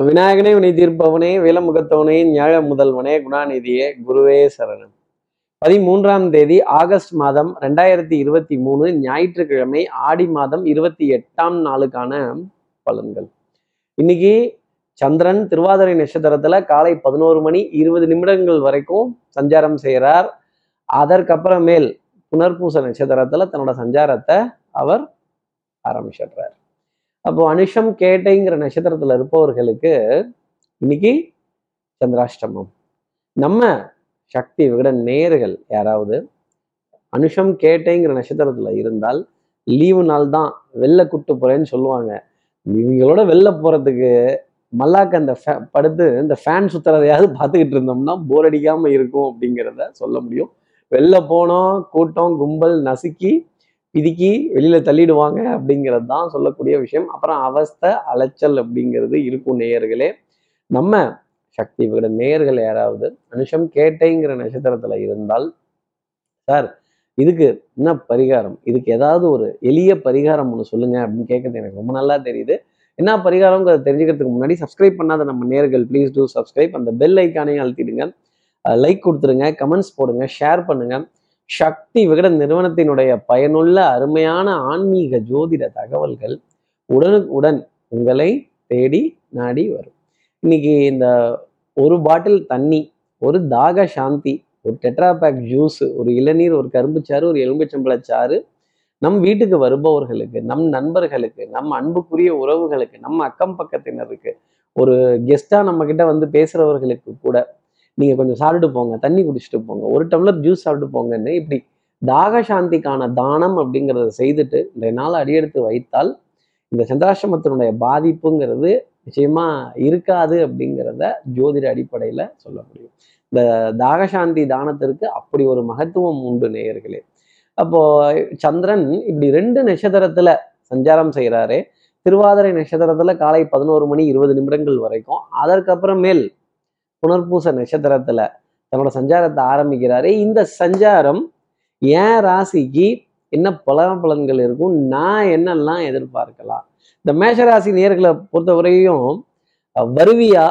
விநாயகனே வினை தீர்ப்பவனே வேலமுகத்தவனே ஞாழ முதல்வனே குணாநிதியே குருவே சரணன் பதிமூன்றாம் தேதி ஆகஸ்ட் மாதம் ரெண்டாயிரத்தி இருபத்தி மூணு ஞாயிற்றுக்கிழமை ஆடி மாதம் இருபத்தி எட்டாம் நாளுக்கான பலன்கள். இன்னைக்கு சந்திரன் திருவாதிரை நட்சத்திரத்துல காலை பதினோரு மணி இருபது நிமிடங்கள் வரைக்கும் சஞ்சாரம் செய்கிறார் அதற்கப்புறமேல் புனர்பூச நட்சத்திரத்துல தன்னோட சஞ்சாரத்தை அவர் ஆரம்பிச்சிடுறார். அப்போ அனுஷம் கேட்டைங்கிற நட்சத்திரத்துல இருப்பவர்களுக்கு இன்னைக்கு சந்திராஷ்டமம். நம்ம சக்தி விகட நேர்கள் யாராவது அனுஷம் கேட்டைங்கிற நட்சத்திரத்துல இருந்தால் லீவு நாள் தான் வெளில கூட்டு போறேன்னு சொல்லுவாங்க. இவங்களோட வெளில போறதுக்கு மல்லாக்க அந்த ஃபே படுத்து இந்த ஃபேன் சுத்துறதையாவது பார்த்துக்கிட்டு இருந்தோம்னா போர் அடிக்காம இருக்கும் அப்படிங்கிறத சொல்ல முடியும். வெளில போனோம் கூட்டம் கும்பல் நசுக்கி பிதுக்கி வெளியில தள்ளிடுவாங்க அப்படிங்கிறது தான் சொல்லக்கூடிய விஷயம். அப்புறம் அவஸ்தை அலைச்சல் அப்படிங்கிறது இருக்கும் நேயர்களே. நம்ம சக்தி விகட நேயர்கள் யாராவது மனுஷம் கேட்டைங்கிற நட்சத்திரத்துல இருந்தால் சார் இதுக்கு என்ன பரிகாரம்? இதுக்கு ஏதாவது ஒரு எளிய பரிகாரம் ஒன்று சொல்லுங்க அப்படின்னு கேட்கறது எனக்கு ரொம்ப நல்லா தெரியுது. என்ன பரிகாரங்கிறத தெரிஞ்சுக்கிறதுக்கு முன்னாடி சப்ஸ்கிரைப் பண்ணாத நம்ம நேர்கள் ப்ளீஸ் டூ சப்ஸ்கிரைப் அந்த பெல் ஐக்கானையும் அழுத்திடுங்க. லைக் கொடுத்துருங்க கமெண்ட்ஸ் போடுங்க ஷேர் பண்ணுங்கள் சக்தி விகட நிறுவனத்தினுடைய பயனுள்ள அருமையான ஆன்மீக ஜோதிட தகவல்கள் உடனுக்குடன் உங்களை தேடி நாடி வரும். இன்னைக்கு இந்த ஒரு பாட்டில் தண்ணி ஒரு தாக சாந்தி ஒரு டெட்ராபேக் ஜூஸ் ஒரு இளநீர் ஒரு கரும்புச்சாறு ஒரு எலும்புச்சம்பளச்சாறு நம் வீட்டுக்கு வருபவர்களுக்கு நம் நண்பர்களுக்கு நம் அன்புக்குரிய உறவுகளுக்கு நம்ம அக்கம் பக்கத்தினருக்கு ஒரு கெஸ்டா நம்ம கிட்ட வந்து பேசுறவர்களுக்கு கூட நீங்கள் கொஞ்சம் சாப்பிட்டு போங்க தண்ணி குடிச்சிட்டு போங்க ஒரு டம்ளர் ஜூஸ் சாப்பிட்டு போங்கன்னு இப்படி தாக சாந்திக்கான தானம் அப்படிங்கிறத செய்துட்டு ரெண்டு நாள் அடியெடுத்து வைத்தால் இந்த சந்திராசிரமத்தினுடைய பாதிப்புங்கிறது நிச்சயமா இருக்காது அப்படிங்கிறத ஜோதிட அடிப்படையில் சொல்ல முடியும். இந்த தாகசாந்தி தானத்திற்கு அப்படி ஒரு மகத்துவம் உண்டு நேயர்களே. அப்போ சந்திரன் இப்படி ரெண்டு நட்சத்திரத்துல சஞ்சாரம் செய்கிறாரு திருவாதிரை நட்சத்திரத்துல காலை பதினோரு மணி இருபது நிமிடங்கள் வரைக்கும். அதற்கப்புறமேல் புனர்பூச நட்சத்திரத்துல தன்னோட சஞ்சாரத்தை ஆரம்பிக்கிறாரு. இந்த சஞ்சாரம் என் ராசிக்கு என்ன பல பலன்கள் இருக்கும்? நான் என்னெல்லாம் எதிர்பார்க்கலாம்? இந்த மேஷராசி நேர்களை பொறுத்தவரையும் வருவியா?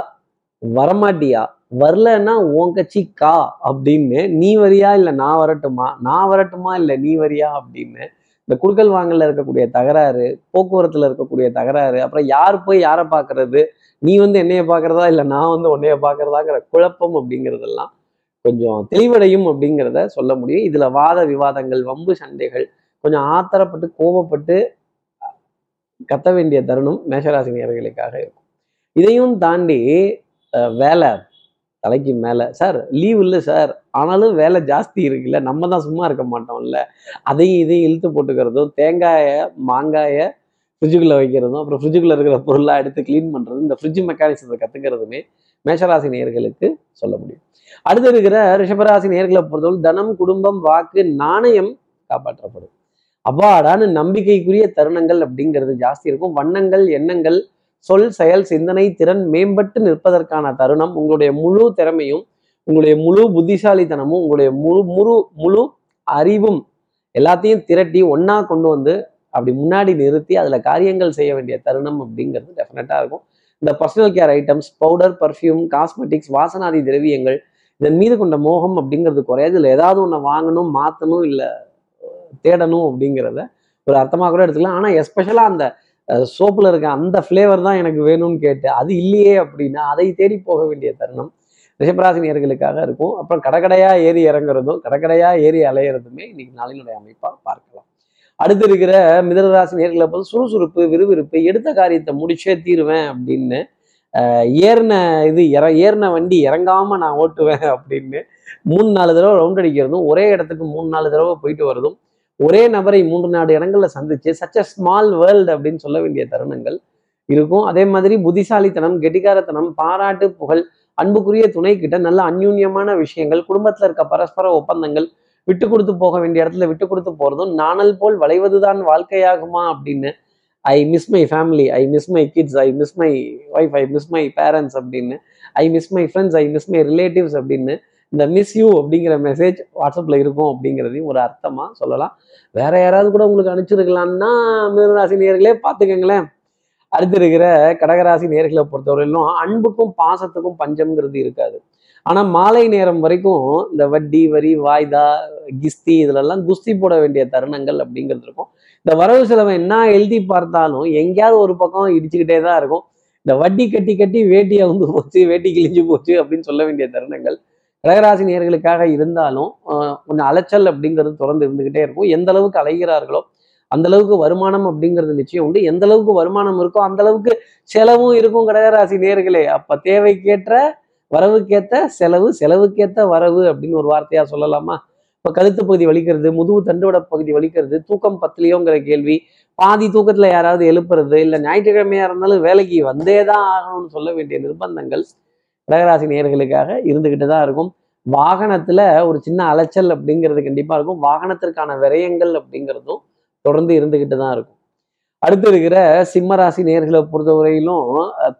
வரமாட்டியா? வரலன்னா உன் கட்சி கா அப்படின்னு நீ வரியா இல்லை நான் வரட்டுமா? நான் வரட்டுமா இல்லை நீ வரியா அப்படின்னு இந்த குடுக்கல் வாங்கல இருக்கக்கூடிய தகராறு போக்குவரத்துல இருக்கக்கூடிய தகராறு அப்புறம் யார் போய் யாரை பார்க்கறது நீ வந்து என்னைய பார்க்கறதா இல்லை நான் வந்து உன்னைய பார்க்கறதாங்கிற குழப்பம் அப்படிங்கிறதெல்லாம் கொஞ்சம் தெளிவடையும் அப்படிங்கிறத சொல்ல முடியும். இதுல வாத விவாதங்கள் வம்பு சண்டைகள் கொஞ்சம் ஆத்திரப்பட்டு கோபப்பட்டு கத்த வேண்டிய தருணம் மேஷராசினியர்களுக்காக இருக்கும். இதையும் தாண்டி வேலை தலைக்கு மேலே. சார் லீவ் இல்லை சார். ஆனாலும் வேலை ஜாஸ்தி இருக்குல்ல. நம்ம தான் சும்மா இருக்க மாட்டோம்ல. அதையும் இதையும் இழுத்து போட்டுக்கிறதும் தேங்காயை மாங்காயை ஃப்ரிட்ஜுக்குள்ளே வைக்கிறதும் அப்புறம் ஃப்ரிட்ஜுக்குள்ளே இருக்கிற பொருளாக எடுத்து க்ளீன் பண்ணுறதும் இந்த ஃப்ரிட்ஜ் மெக்கானிசத்தை கற்றுக்கிறதுமே மேஷராசி நேயர்களுக்கு சொல்ல முடியும். அடுத்து இருக்கிற ரிஷபராசி நேர்களை பொறுத்தவரை தனம் குடும்பம் வாக்கு நாணயம் காப்பாற்றப்படும். அப்பாடான நம்பிக்கைக்குரிய தருணங்கள் அப்படிங்கிறது ஜாஸ்தி இருக்கும். வண்ணங்கள் எண்ணங்கள் சொல் செயல் சிந்தனை திறன் மேம்பட்டு நிற்பதற்கான தருணம். உங்களுடைய முழு திறமையும் உங்களுடைய முழு புத்திசாலித்தனமும் உங்களுடைய முழு முழு முழு அறிவும் எல்லாத்தையும் திரட்டி ஒன்னா கொண்டு வந்து அப்படி முன்னாடி நிறுத்தி அதுல காரியங்கள் செய்ய வேண்டிய தருணம் அப்படிங்கிறது டெஃபினட்டா இருக்கும். இந்த personal care items powder perfume cosmetics வாசனாதி திரவியங்கள் இதன் மீது கொண்ட மோகம் அப்படிங்கிறது குறையாது. இல்லை ஏதாவது ஒன்று வாங்கணும் மாற்றணும் இல்லை தேடணும் அப்படிங்கிறத ஒரு அர்த்தமாக கூட எடுத்துக்கலாம். ஆனால் எஸ்பெஷலாக அந்த சோப்பில் இருக்க அந்த ஃப்ளேவர் தான் எனக்கு வேணும்னு கேட்டு அது இல்லையே அப்படின்னா அதை தேடி போக வேண்டிய தருணம் ரிஷபராசினியர்களுக்காக இருக்கும். அப்புறம் கடற்கடையாக ஏறி இறங்குறதும் கடற்கடையாக ஏறி அலையிறதுமே இன்னைக்கு நாளினுடைய அமைப்பாக பார்க்கலாம். அடுத்து இருக்கிற மிதனராசி நேர்களை போது சுறுசுறுப்பு விறுவிறுப்பு எடுத்த காரியத்தை முடிச்சே தீருவேன் அப்படின்னு ஏறின இது இற ஏறின வண்டி இறங்காம நான் ஓட்டுவேன் அப்படின்னு மூணு நாலு தடவை ரவுண்ட் அடிக்கிறதும் ஒரே இடத்துக்கு மூணு நாலு தடவை போயிட்டு வரதும் ஒரே நபரை மூன்று நாடு இடங்களில் சந்திச்சு சச் அ ஸ்மால் வேர்ல்டு அப்படின்னு சொல்ல வேண்டிய தருணங்கள் இருக்கும். அதே மாதிரி புத்திசாலித்தனம் கெட்டிகாரத்தனம் பாராட்டு புகழ் அன்புக்குரிய துணை கிட்ட நல்ல அந்யூன்யமான விஷயங்கள் குடும்பத்தில் இருக்க பரஸ்பர ஒப்பந்தங்கள் விட்டு கொடுத்து போக வேண்டிய இடத்துல விட்டு கொடுத்து போகிறதும் நாணல் போல் வளைவதுதான் வாழ்க்கையாகுமா அப்படின்னு I miss my family I miss my kids I miss my wife I miss my parents அப்படின்னு I miss my friends I miss my relatives அப்படின்னு இந்த மிஸ் யூ அப்படிங்கிற மெசேஜ் வாட்ஸ்அப்ல இருக்கும் அப்படிங்கிறதையும் ஒரு அர்த்தமா சொல்லலாம். வேற யாராவது கூட உங்களுக்கு அனுப்பிச்சிருக்கலாம்னா மிருகராசி நேர்களே பார்த்துக்கங்களேன். அடுத்து இருக்கிற கடகராசி நேர்களை பொறுத்தவரையிலும் அன்புக்கும் பாசத்துக்கும் பஞ்சம்ங்கிறது இருக்காது. ஆனா மாலை நேரம் வரைக்கும் இந்த வட்டி வரி வாய்தா கிஸ்தி இதிலெல்லாம் குஸ்தி போட வேண்டிய தருணங்கள் அப்படிங்கிறது இருக்கும். இந்த வரவு செலவை என்ன எழுதி பார்த்தாலும் எங்கேயாவது ஒரு பக்கம் இடிச்சுக்கிட்டே தான் இருக்கும். இந்த வட்டி கட்டி கட்டி வேட்டி வந்து போச்சு வேட்டி கிழிஞ்சு போச்சு அப்படின்னு சொல்ல வேண்டிய தருணங்கள் கடகராசி நேர்களுக்காக இருந்தாலும் கொஞ்சம் அலைச்சல் அப்படிங்கிறது தொடர்ந்து இருந்துகிட்டே இருக்கும். எந்த அளவுக்கு அலைகிறார்களோ அந்த அளவுக்கு வருமானம் அப்படிங்கிறது நிச்சயம் உண்டு. எந்த அளவுக்கு வருமானம் இருக்கோ அந்த அளவுக்கு செலவும் இருக்கும் கடகராசி நேர்களே அப்ப தேவைக்கேற்ற வரவுக்கேற்ற செலவு செலவுக்கேற்ற வரவு அப்படின்னு ஒரு வார்த்தையா சொல்லலாமா? இப்ப கழுத்து பகுதி வலிக்கிறது முதுகு தண்டுவட பகுதி வலிக்கிறது தூக்கம் பத்திலையோங்கிற கேள்வி பாதி தூக்கத்துல யாராவது எழுப்புறது இல்ல ஞாயிற்றுக்கிழமையா இருந்தாலும் வேலைக்கு வந்தே தான் ஆகணும்னு சொல்ல வேண்டிய நிர்பந்தங்கள் கடகராசி நேர்களுக்காக இருந்துக்கிட்டு தான் இருக்கும். வாகனத்துல ஒரு சின்ன அலைச்சல் அப்படிங்கிறது கண்டிப்பா இருக்கும். வாகனத்திற்கான விரயங்கள் அப்படிங்கிறதும் தொடர்ந்து இருந்துகிட்டு தான் இருக்கும். அடுத்து இருக்கிற சிம்மராசி நேர்களை பொறுத்தவரையிலும்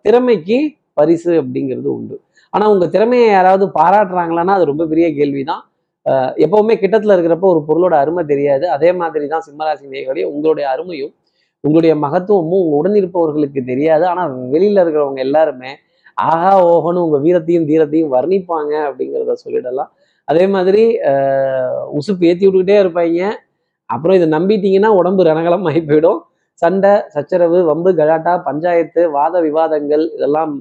திறமைக்கு பரிசு அப்படிங்கிறது உண்டு. ஆனா உங்க திறமையை யாராவது பாராட்டுறாங்களான்னா அது ரொம்ப பெரிய கேள்விதான். அஹ், எப்பவுமே கிட்டத்துல இருக்கிறப்ப ஒரு பொருளோட அருமை தெரியாது. அதே மாதிரி தான் சிம்மராசி நேர்களே உங்களுடைய அருமையும் உங்களுடைய மகத்துவமும் உங்க உடனிருப்பவர்களுக்கு தெரியாது. ஆனா வெளியில இருக்கிறவங்க எல்லாருமே ஆஹா ஓஹோன்னு உங்கள் வீரத்தையும் தீரத்தையும் வர்ணிப்பாங்க அப்படிங்கிறத சொல்லிடலாம். அதே மாதிரி உசுப்பு ஏற்றி விட்டுக்கிட்டே இருப்பாங்க அப்புறம் இதை நம்பிட்டீங்கன்னா உடம்பு ரணகலம் ஆகி போயிடும். சண்டை சச்சரவு வம்பு கலாட்டா பஞ்சாயத்து வாத விவாதங்கள் இதெல்லாம்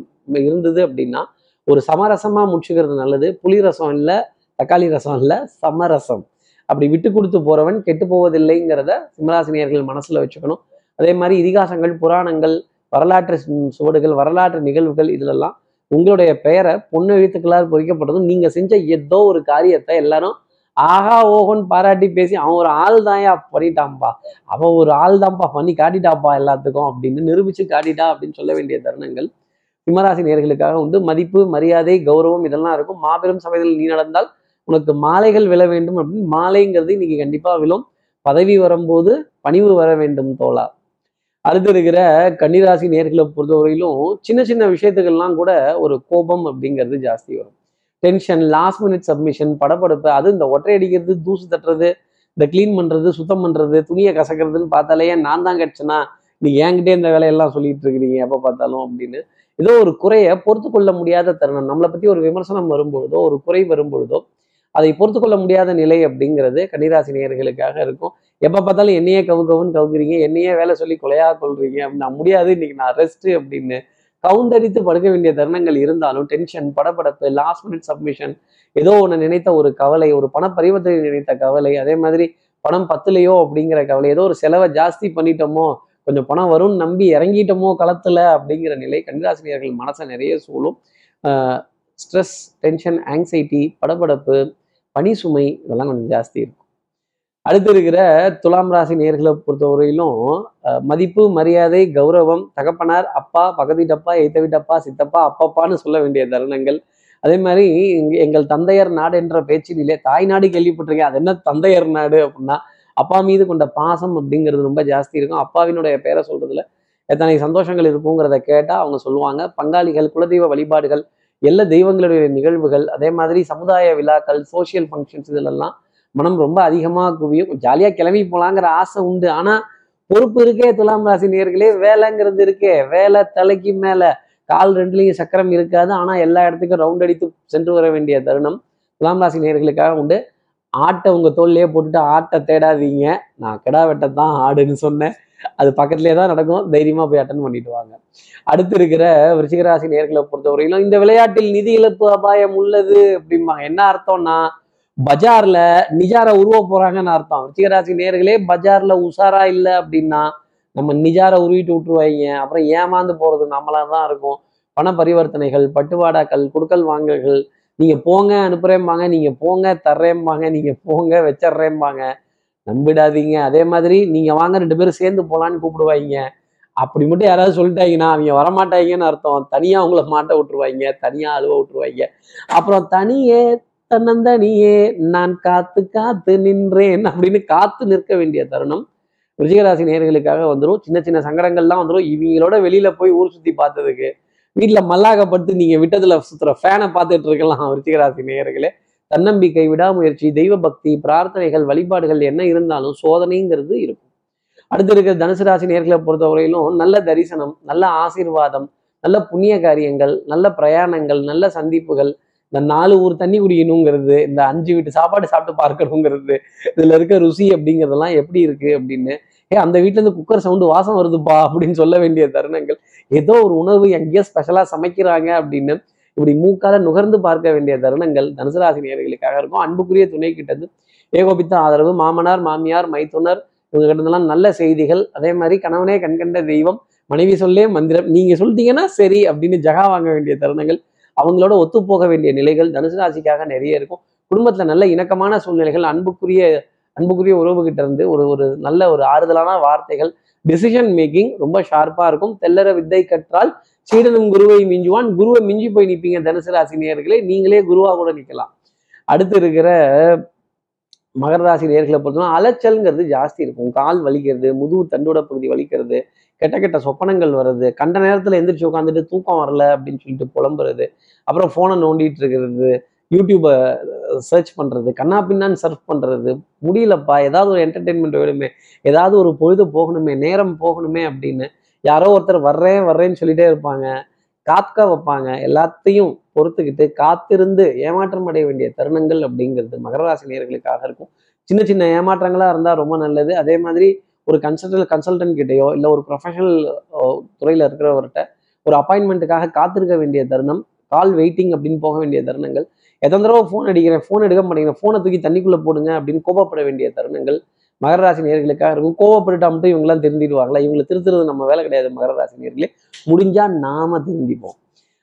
இருந்தது அப்படின்னா ஒரு சமரசமாக முடிச்சுக்கிறது நல்லது. புளி ரசம் இல்லை தக்காளி ரசம் இல்லை சமரசம். அப்படி விட்டு கொடுத்து போறவன் கெட்டு போவதில்லைங்கிறத சிம்மராசினியர்கள் மனசுல வச்சுக்கணும். அதே மாதிரி இதிகாசங்கள் புராணங்கள் வரலாற்று சுவடுகள் வரலாற்று நிகழ்வுகள் இதுலெல்லாம் உங்களுடைய பெயரை பொண்ணு எழுத்துக்களால் பொறிக்கப்பட்டதும் நீங்கள் செஞ்ச ஏதோ ஒரு காரியத்தை எல்லாரும் ஆஹா ஓஹோன்னு பாராட்டி பேசி அவன் ஒரு ஆள் தான்யா பண்ணிட்டான்ப்பா அவன் ஒரு ஆள் தான்ப்பா பண்ணி காட்டிட்டாப்பா எல்லாத்துக்கும் அப்படின்னு நிரூபிச்சு காட்டிட்டா அப்படின்னு சொல்ல வேண்டிய தருணங்கள் சிம்மராசி நேர்களுக்காக உண்டு. மதிப்பு மரியாதை கௌரவம் இதெல்லாம் இருக்கும். மாபெரும் சபையில் நீ நடந்தால் உனக்கு மாலைகள் விழ வேண்டும் அப்படின்னு மாலைங்கிறது இன்னைக்கு கண்டிப்பாக விழும். பதவி வரும்போது பணிவு வர வேண்டும் தோழா. அடுத்து இருக்கிற கன்னிராசி நேர்களை பொறுத்தவரையிலும் சின்ன சின்ன விஷயத்துக்கெல்லாம் கூட ஒரு கோபம் அப்படிங்கிறது ஜாஸ்தி வரும். டென்ஷன் லாஸ்ட் மினிட் சப்மிஷன் படபடப்பு அது இந்த ஒற்றை அடிக்கிறது தூசு தட்டுறது இந்த க்ளீன் பண்றது சுத்தம் பண்றது துணியை கசக்கிறதுன்னு பார்த்தாலே நான் தான் கட்சனா நீ என்கிட்டே இந்த வேலையெல்லாம் சொல்லிட்டு இருக்கிறீங்க எப்போ பார்த்தாலும் அப்படின்னு. ஏதோ ஒரு குறையை பொறுத்து கொள்ள முடியாத தருணம். நம்மளை பத்தி ஒரு விமர்சனம் வரும்பொழுதோ ஒரு குறை வரும்பொழுதோ அதை பொறுத்து கொள்ள முடியாத நிலை அப்படிங்கிறது கன்னிராசி நேர்களுக்காக இருக்கும். எப்போ பார்த்தாலும் என்னையே கவு கவுன்னு கவுக்குறீங்க என்னையே வேலை சொல்லி கொலையாக கொள்றீங்க நான் முடியாது இன்னைக்கு நான் ரெஸ்ட்டு அப்படின்னு கவுந்தடித்து படுக்க வேண்டிய தருணங்கள் இருந்தாலும் டென்ஷன் படப்படப்பு லாஸ்ட் மினிட் சப்மிஷன் ஏதோ ஒன்று நினைத்த ஒரு கவலை ஒரு பண பரிவர்த்தனை நினைத்த கவலை அதே மாதிரி பணம் பத்துலையோ அப்படிங்கிற கவலை ஏதோ ஒரு செலவை ஜாஸ்தி பண்ணிட்டோமோ கொஞ்சம் பணம் வரும்னு நம்பி இறங்கிட்டோமோ களத்துல அப்படிங்கிற நிலை கன்னிராசினியர்கள் மனசை நிறைய சூழும். ஸ்ட்ரெஸ் டென்ஷன் ஆங்ஸைட்டி படபடப்பு பனி சுமை இதெல்லாம் கொஞ்சம் ஜாஸ்தி இருக்கும். அடுத்து இருக்கிற துலாம் ராசி நேர்களை பொறுத்தவரையிலும் மதிப்பு மரியாதை கௌரவம் தகப்பனார் அப்பா பக்கத்து வீட்டப்பா எய்த்த வீட்டப்பா சித்தப்பா அப்பப்பான்னு சொல்ல வேண்டிய தருணங்கள். அதே மாதிரி எங்கள் தந்தையர் நாடு என்ற பேச்சினிலே தாய் நாடு கேள்விப்பட்டிருக்கேன். அது என்ன தந்தையர் நாடு அப்படின்னா அப்பா மீது கொண்ட பாசம் அப்படிங்கிறது ரொம்ப ஜாஸ்தி இருக்கும். அப்பாவினுடைய பேரை சொல்றதுல எத்தனை சந்தோஷங்கள் இருக்குங்கிறத கேட்டா அவங்க சொல்லுவாங்க. பங்காளிகள் குலதெய்வ வழிபாடுகள் எல்லா தெய்வங்களுடைய நிகழ்வுகள் அதே மாதிரி சமுதாய விழாக்கள் சோஷியல் ஃபங்க்ஷன்ஸ் இதிலெல்லாம் மனம் ரொம்ப அதிகமாக குவியும். ஜாலியாக கிளம்பி போகலாங்கிற ஆசை உண்டு. ஆனால் பொறுப்பு இருக்கே துலாம் ராசி நேர்களே வேலைங்கிறது இருக்கே. வேலை தலைக்கு மேலே கால் ரெண்டுலையும் சக்கரம் இருக்காது. ஆனால் எல்லா இடத்துக்கும் ரவுண்ட் அடித்து சென்று வர வேண்டிய தருணம் துலாம் ராசி நேர்களுக்காக உண்டு. ஆட்டை உங்கள் தோல்லையே போட்டுட்டு ஆட்டை தேடாதீங்க. நான் கிடா வெட்டத்தான் ஆடுன்னு சொன்னேன். அது பக்கத்துலேயே தான் நடக்கும். தைரியமா போய் அட்டன் பண்ணிட்டு வாங்க. அடுத்து இருக்கிற விருச்சிகராசி நேர்களை பொறுத்தவரையிலும் இந்த விளையாட்டில் நிதி இழப்பு அபாயம் உள்ளது அப்படிம்பாங்க. என்ன அர்த்தம்னா பஜார்ல நிஜார உருவ போறாங்கன்னு அர்த்தம். விருச்சிகராசி நேர்களே பஜார்ல உஷாரா இல்லை அப்படின்னா நம்ம நிஜார உருவிட்டு விட்டுருவாங்க. அப்புறம் ஏமாந்து போறது நம்மளா தான் இருக்கும். பண பரிவர்த்தனைகள் பட்டுவாடாக்கள் குடுக்கல் வாங்கல்கள் நீங்க போங்க அனுப்புறேம்பாங்க. நீங்க போங்க தர்றேம்பாங்க. நீங்க போங்க வச்சிட்றேம்பாங்க நம்பிடாதீங்க. அதே மாதிரி நீங்க வாங்க ரெண்டு பேரும் சேர்ந்து போகலான்னு கூப்பிடுவாங்க அப்படி மட்டும் யாராவது சொல்லிட்டாங்கன்னா அவங்க வரமாட்டாங்கன்னு அர்த்தம். தனியா அவங்கள மாட்ட விட்டுருவாங்க தனியாக அழுவ விட்டுருவாங்க அப்புறம் தனியே தன்னந்தனியே நான் காத்து காத்து நின்றேன் அப்படின்னு காத்து நிற்க வேண்டிய தருணம் விருச்சிகராசி நேர்களுக்காக வந்துடும் சின்ன சின்ன சங்கடங்கள்லாம் வந்துடும் இவங்களோட வெளியில போய் ஊர் சுத்தி பார்த்ததுக்கு. வீட்டில் மல்லாகப்பட்டு நீங்க விட்டதுல சுத்துற ஃபேனை பார்த்துட்டு இருக்கலாம் விருச்சிகராசி நேயர்களே. தன்னம்பிக்கை விடாமுயற்சி தெய்வ பக்தி பிரார்த்தனைகள் வழிபாடுகள் என்ன இருந்தாலும் சோதனைங்கிறது இருக்கும். அடுத்து இருக்கிற தனுசு ராசி நேர்களை பொறுத்தவரையிலும் நல்ல தரிசனம் நல்ல ஆசீர்வாதம் நல்ல புண்ணிய காரியங்கள் நல்ல பிரயாணங்கள் நல்ல சந்திப்புகள் இந்த நாலு ஊர் தண்ணி குடிக்கணுங்கிறது இந்த அஞ்சு வீட்டு சாப்பாடு சாப்பிட்டு பார்க்கணுங்கிறது இதுல இருக்க ருசி அப்படிங்கிறதெல்லாம் எப்படி இருக்கு அப்படின்னு ஏ அந்த வீட்டுல இருந்து குக்கர் சவுண்டு வாசம் வருதுப்பா அப்படின்னு சொல்ல வேண்டிய தருணங்கள் ஏதோ ஒரு உணர்வு எங்கேயோ ஸ்பெஷலா சமைக்கிறாங்க அப்படின்னு இப்படி மூக்கால நுகர்ந்து பார்க்க வேண்டிய தருணங்கள் தனுசு நேர்களுக்காக இருக்கும். அன்புக்குரிய துணை கிட்டது. ஏகோபித்த ஆதரவு மாமனார் மாமியார் மைத்துனர் இவங்க கிட்டதெல்லாம் நல்ல செய்திகள். அதே மாதிரி கணவனே கண்கண்ட தெய்வம் மனைவி சொல்லே மந்திரம். நீங்க சொல்லிட்டீங்கன்னா சரி அப்படின்னு ஜகா வாங்க வேண்டிய தருணங்கள். அவங்களோட ஒத்து போக வேண்டிய நிலைகள் தனுசு ராசிக்காக நிறைய இருக்கும். குடும்பத்துல நல்ல இணக்கமான சூழ்நிலைகள் அன்புக்குரிய அன்புக்குரிய உறவு கிட்ட இருந்து ஒரு ஒரு நல்ல ஒரு ஆறுதலான வார்த்தைகள் டிசிஷன் மேக்கிங் ரொம்ப ஷார்ப்பா இருக்கும். தெல்லற வித்தை கற்றால் சீடனும் குருவை மிஞ்சுவான். குருவை மிஞ்சி போய் நிற்பீங்க தனுசு ராசி நேர்களே நீங்களே குருவா கூட நிற்கலாம் அடுத்து இருக்கிற மகர ராசி நேர்களை பொறுத்தவரை அலைச்சல்ங்கிறது ஜாஸ்தி இருக்கும். கால் வலிக்கிறது முதுகு தண்டோட பகுதி வலிக்கிறது கெட்ட கெட்ட சொப்பனங்கள் வர்றது கண்ட நேரத்தில் எந்திரிச்சு உட்காந்துட்டு தூக்கம் வரல அப்படின்னு சொல்லிட்டு புலம்புறது அப்புறம் ஃபோனை நோண்டிட்டு இருக்கிறது யூடியூப்பை சர்ச் பண்ணுறது கண்ணா பின்னான்னு சர்ச் பண்ணுறது முடியலப்பா ஏதாவது ஒரு என்டர்டெயின்மெண்ட் வேணுமே ஏதாவது ஒரு பொழுது போகணுமே நேரம் போகணுமே அப்படின்னு யாரோ ஒருத்தர் வர்றேன் வர்றேன்னு சொல்லிட்டே இருப்பாங்க. காக்க வைப்பாங்க. எல்லாத்தையும் பொறுத்துக்கிட்டு காத்திருந்து ஏமாற்றம் அடைய வேண்டிய தருணங்கள் அப்படிங்கிறது மகர ராசி நேர்களுக்காக இருக்கும். சின்ன சின்ன ஏமாற்றங்களாக இருந்தால் ரொம்ப நல்லது. அதே மாதிரி ஒரு கன்சல்டல் கன்சல்டன்ட் கிட்டயோ இல்லை ஒரு ப்ரொஃபஷனல் துறையில் இருக்கிறவர்கிட்ட ஒரு அப்பாயின்மெண்ட்டுக்காக காத்திருக்க வேண்டிய தருணம் கால் வெயிட்டிங் அப்படின்னு போக வேண்டிய தருணங்கள் எத்தனை தடவை ஃபோன் அடிக்கிறேன் ஃபோன் எடுக்க மாட்டேங்கிறேன் ஃபோனை தூக்கி தண்ணிக்குள்ளே போடுங்க அப்படின்னு கோபப்பட வேண்டிய தருணங்கள் மகர ராசி நேர்களுக்காக இருக்கும். கோவப்பட்டுட்டா மட்டும் இவங்கெல்லாம் திருந்திடுவாங்களா? இவங்களை திருத்துறது நம்ம வேலை கிடையாது மகர ராசி நேர்களே. முடிஞ்சா நாம திருந்திப்போம்.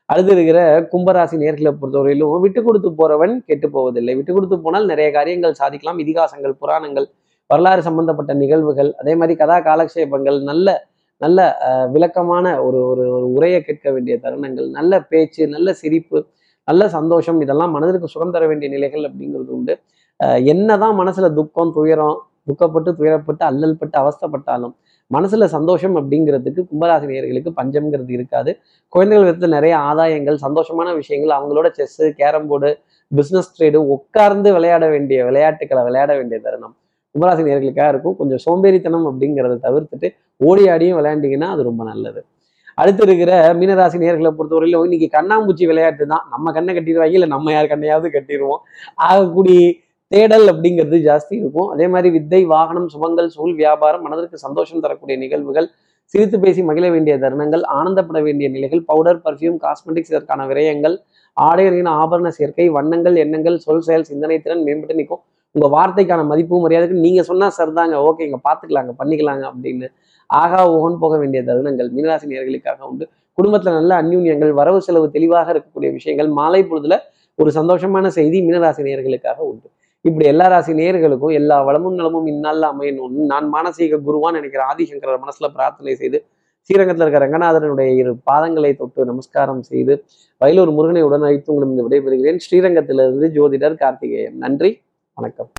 அடுத்து இருக்கிற கும்பராசி நேர்களை பொறுத்தவரையிலும் விட்டு கொடுத்து போறவன் கெட்டு போவதில்லை. விட்டு கொடுத்து போனால் நிறைய காரியங்கள் சாதிக்கலாம். இதிகாசங்கள் புராணங்கள் வரலாறு சம்பந்தப்பட்ட நிகழ்வுகள் அதே மாதிரி கதா காலக்ஷேபங்கள் நல்ல நல்ல விளக்கமான ஒரு ஒரு ஒரு உரையை கேட்க வேண்டிய தருணங்கள் நல்ல பேச்சு நல்ல சிரிப்பு நல்ல சந்தோஷம் இதெல்லாம் மனதிற்கு சுகம் தர வேண்டிய நிலைகள் அப்படிங்கிறது உண்டு. என்னதான் மனசுல துக்கம் துயரம் துக்கப்பட்டு துயரப்பட்டு அல்லல் பட்டு அவஸ்தைப்பட்டாலும் மனசுல சந்தோஷம் அப்படிங்கிறதுக்கு கும்பராசினியர்களுக்கு பஞ்சம்ங்கிறது இருக்காது. குழந்தைகள் விதத்துல நிறைய ஆதாயங்கள் சந்தோஷமான விஷயங்கள் அவங்களோட chess carrom board business trade உட்கார்ந்து விளையாட வேண்டிய விளையாட்டுக்களை விளையாட வேண்டிய தருணம் கும்பராசி நேர்களுக்காக இருக்கும். கொஞ்சம் சோம்பேறித்தனம் அப்படிங்கிறத தவிர்த்துட்டு ஓடி ஆடியும் விளையாண்டீங்கன்னா அது ரொம்ப நல்லது. அடுத்து இருக்கிற மீனராசி நேர்களை பொறுத்தவரையிலும் இன்னைக்கு கண்ணாம்பூச்சி விளையாட்டு தான். நம்ம கண்ணை கட்டிடுவாங்க இல்லை நம்ம யார் கண்ணையாவது கட்டிடுவோம். ஆகக்கூடிய தேடல் அப்படிங்கிறது ஜாஸ்தி இருக்கும். அதே மாதிரி வித்தை வாகனம் சுபங்கள் சூழ் வியாபாரம் மனதிற்கு சந்தோஷம் தரக்கூடிய நிகழ்வுகள் சிரித்து பேசி மகிழ வேண்டிய தருணங்கள் ஆனந்தப்பட வேண்டிய நிலைகள் பவுடர் பர்ஃப்யூம் காஸ்மெட்டிக்ஸ் இதற்கான விரயங்கள் ஆடைகளின் ஆபரண சேர்க்கை வண்ணங்கள் எண்ணங்கள் சொல் செயல் சிந்தனை திறன் மேம்பட்டு நிற்கும். உங்க வார்த்தைக்கான மதிப்பு மரியாதைக்கு நீங்க சொன்னா சரிதாங்க ஓகேங்க பாத்துக்கலாங்க பண்ணிக்கலாங்க அப்படின்னு ஆகா ஓகன் போக வேண்டிய தருணங்கள் மீனராசி நேர்களுக்காக உண்டு. குடும்பத்துல நல்ல அந்யூன்யங்கள் வரவு செலவு தெளிவாக இருக்கக்கூடிய விஷயங்கள் மாலை பொழுதுல ஒரு சந்தோஷமான செய்தி மீனராசி நேர்களுக்காக உண்டு. இப்படி எல்லா ராசி நேர்களுக்கும் எல்லா வளமும் நலமும் இந்நாள்ல அமையணும்னு நான் மானசீக குருவான்னு நினைக்கிற ஆதிசங்கர மனசுல பிரார்த்தனை செய்து ஸ்ரீரங்கத்தில் இருக்கிற ரங்கநாதனுடைய இரு பாதங்களை தொட்டு நமஸ்காரம் செய்து வயலூர் முருகனை உடன் அழைத்து உங்களிடம் விடைபெறுகிறேன். ஸ்ரீரங்கத்திலிருந்து ஜோதிடர் கார்த்திகேயன். நன்றி வணக்கம்.